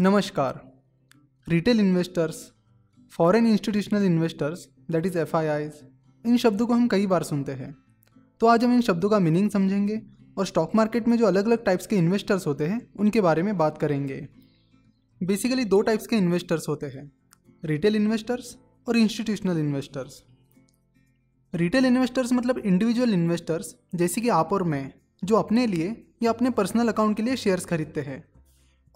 नमस्कार. Retail investors foreign institutional investors that is F इन शब्दों को हम कई बार सुनते हैं। तो आज हम इन शब्दों का मीनिंग समझेंगे और स्टॉक मार्केट में जो अलग अलग टाइप्स के इन्वेस्टर्स होते हैं, उनके बारे में बात करेंगे। बेसिकली दो टाइप्स के इन्वेस्टर्स होते हैं रिटेल इन्वेस्टर्स और इंस्टीट्यूशनल इन्वेस्टर्स रिटेल इन्वेस्टर्स मतलब इंडिविजुअल इन्वेस्टर्स जैसे कि आप और मैं, जो अपने लिए या अपने पर्सनल अकाउंट के लिए शेयर्स खरीदते हैं।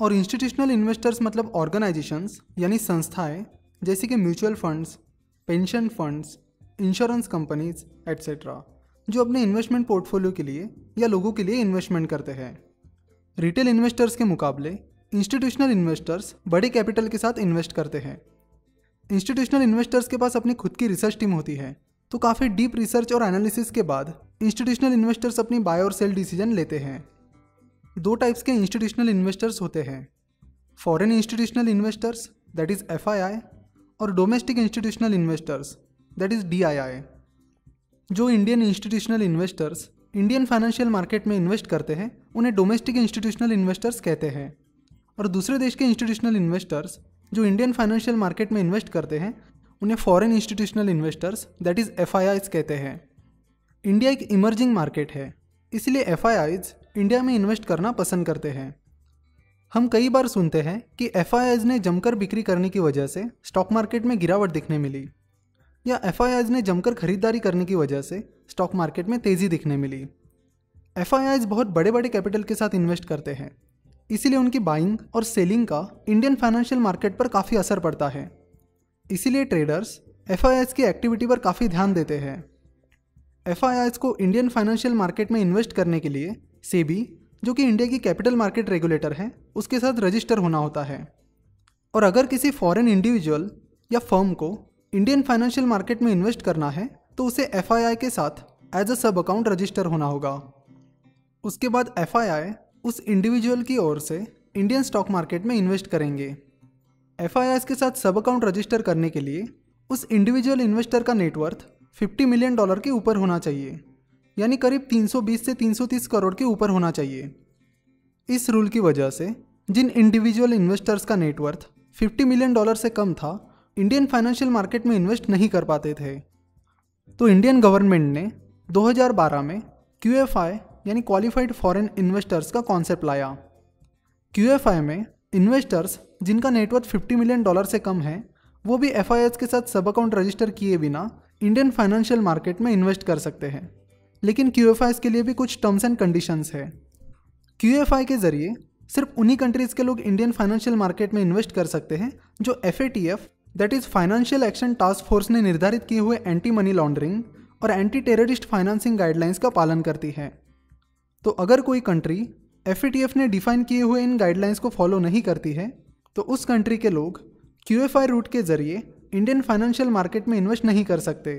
और इंस्टीट्यूशनल इन्वेस्टर्स मतलब ऑर्गेनाइजेशंस यानी संस्थाएँ, जैसे कि mutual funds pension funds insurance companies etcetera जो अपने इन्वेस्टमेंट पोर्टफोलियो के लिए या लोगों के लिए इन्वेस्टमेंट करते हैं। रिटेल इन्वेस्टर्स के मुकाबले इंस्टीट्यूशनल इन्वेस्टर्स बड़े कैपिटल के साथ इन्वेस्ट करते हैं। इंस्टीट्यूशनल इन्वेस्टर्स के पास अपनी खुद की रिसर्च टीम होती है तो काफ़ी डीप रिसर्च और एनालिसिस के बाद इंस्टीट्यूशनल इन्वेस्टर्स अपनी बाय और सेल डिसीज़न लेते हैं। दो टाइप्स के इंस्टीट्यूशनल इन्वेस्टर्स होते हैं। Foreign institutional investors that is FII और domestic institutional investors that is DII जो Indian institutional investors Indian financial market में इन्वेस्ट करते हैं, उन्हें डोमेस्टिक इंस्टीट्यूशनल इन्वेस्टर्स कहते हैं। और दूसरे देश के इंस्टीट्यूशनल इन्वेस्टर्स जो इंडियन फाइनेंशियल मार्केट में इन्वेस्ट करते हैं, उन्हें foreign institutional investors that is F कहते हैं। इंडिया एक इमर्जिंग मार्केट है। इसलिए एफ़ इंडिया में इन्वेस्ट करना पसंद करते हैं। हम कई बार सुनते हैं कि एफ़ ने जमकर बिक्री करने की वजह से स्टॉक मार्केट में गिरावट दिखने मिली, या एफ़ ने जमकर खरीदारी करने की वजह से स्टॉक मार्केट में तेज़ी दिखने मिली। एफ़ बहुत बड़े बड़े कैपिटल के साथ इन्वेस्ट करते हैं, इसीलिए उनकी बाइंग और सेलिंग का इंडियन फाइनेंशियल मार्केट पर काफ़ी असर पड़ता है। इसीलिए ट्रेडर्स एफ़ की एक्टिविटी पर काफ़ी ध्यान देते हैं। एफ़ को इंडियन फाइनेंशियल मार्केट में इन्वेस्ट करने के लिए सेबी, जो कि इंडिया की कैपिटल मार्केट रेगुलेटर है, उसके साथ रजिस्टर होना होता है। और अगर किसी फॉरेन इंडिविजुअल या फर्म को इंडियन फाइनेंशियल मार्केट में इन्वेस्ट करना है तो उसे FII के साथ एज अ सब अकाउंट रजिस्टर होना होगा। उसके बाद FII उस इंडिविजुअल की ओर से इंडियन स्टॉक मार्केट में इन्वेस्ट करेंगे। एफ़ के साथ सब अकाउंट रजिस्टर करने के लिए उस इंडिविजुअल इन्वेस्टर का नेटवर्थ 50 मिलियन डॉलर के ऊपर होना चाहिए। यानी करीब 320 से 330 करोड़ के ऊपर होना चाहिए। इस रूल की वजह से जिन इंडिविजुअल इन्वेस्टर्स का नेटवर्थ 50 मिलियन डॉलर से कम था इंडियन फाइनेंशियल मार्केट में इन्वेस्ट नहीं कर पाते थे। तो इंडियन गवर्नमेंट ने 2012 में क्यूएफआई यानी क्वालिफाइड फॉरेन इन्वेस्टर्स का कॉन्सेप्ट लाया। क्यूएफआई में इन्वेस्टर्स जिनका नेटवर्थ 50 मिलियन डॉलर से कम है, वो भी एफ़ के साथ सब अकाउंट रजिस्टर किए बिना इंडियन फाइनेंशियल मार्केट में इन्वेस्ट कर सकते हैं। लेकिन क्यू के लिए भी कुछ टर्म्स एंड कंडीशंस है। क्यू के ज़रिए सिर्फ़ उन्हीं कंट्रीज़ के लोग इंडियन फाइनेंशियल मार्केट में इन्वेस्ट कर सकते हैं, जो F A T F that is financial action task force ने निर्धारित किए हुए एंटी मनी लॉन्ड्रिंग और एंटी टेररिस्ट फाइनेंसिंग गाइडलाइंस का पालन करती है। तो अगर कोई country F A T F ने डिफाइन किए हुए इन गाइडलाइंस को फॉलो नहीं करती है तो उस कंट्री के लोग क्यू एफ़ आई रूट के ज़रिए इंडियन फाइनेंशियल मार्केट में इन्वेस्ट नहीं कर सकते।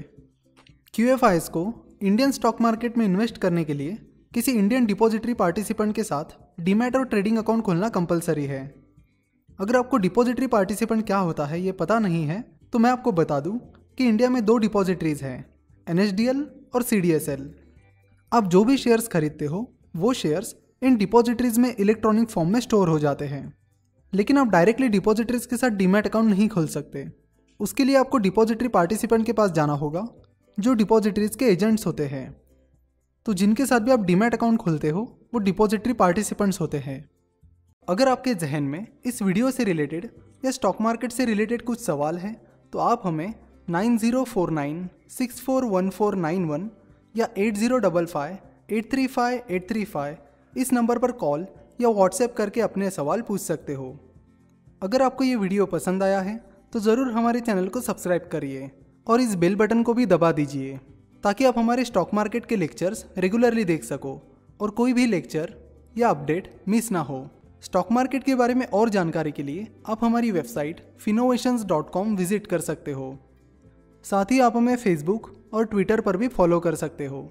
क्यू को इंडियन स्टॉक मार्केट में इन्वेस्ट करने के लिए किसी इंडियन डिपॉजिटरी पार्टिसिपेंट के साथ डीमेट और ट्रेडिंग अकाउंट खोलना कंपलसरी है। अगर आपको डिपॉजिटरी पार्टिसिपेंट क्या होता है ये पता नहीं है तो मैं आपको बता दूँ कि इंडिया में दो डिपॉजिटरीज हैं एन और सी आप जो भी शेयर्स खरीदते हो, वो शेयर्स इन डिपॉजिटरीज में इलेक्ट्रॉनिक फॉर्म में स्टोर हो जाते हैं। लेकिन आप डायरेक्टली डिपॉजिटरीज के साथ डीमेट अकाउंट नहीं खोल सकते। उसके लिए आपको डिपॉजिटरी पार्टिसिपेंट के पास जाना होगा, जो डिपॉजिटरीज के एजेंट्स होते हैं। तो जिनके साथ भी आप डीमेट अकाउंट खोलते हो, वो डिपॉजिटरी पार्टिसिपेंट्स होते हैं। अगर आपके जहन में इस वीडियो से रिलेटेड या स्टॉक मार्केट से रिलेटेड कुछ सवाल हैं तो आप हमें nine zero four nine six four one four nine one या eight zero double five eight three five eight three five इस नंबर पर कॉल या व्हाट्सएप करके अपने सवाल पूछ सकते हो। अगर आपको ये वीडियो पसंद आया है तो ज़रूर हमारे चैनल को सब्सक्राइब करिए और इस बेल बटन को भी दबा दीजिए, ताकि आप हमारे स्टॉक मार्केट के लेक्चर्स रेगुलरली देख सको और कोई भी लेक्चर या अपडेट मिस ना हो। स्टॉक मार्केट के बारे में और जानकारी के लिए आप हमारी वेबसाइट कॉम विज़िट कर सकते हो। साथ ही आप हमें फेसबुक और ट्विटर पर भी फॉलो कर सकते हो।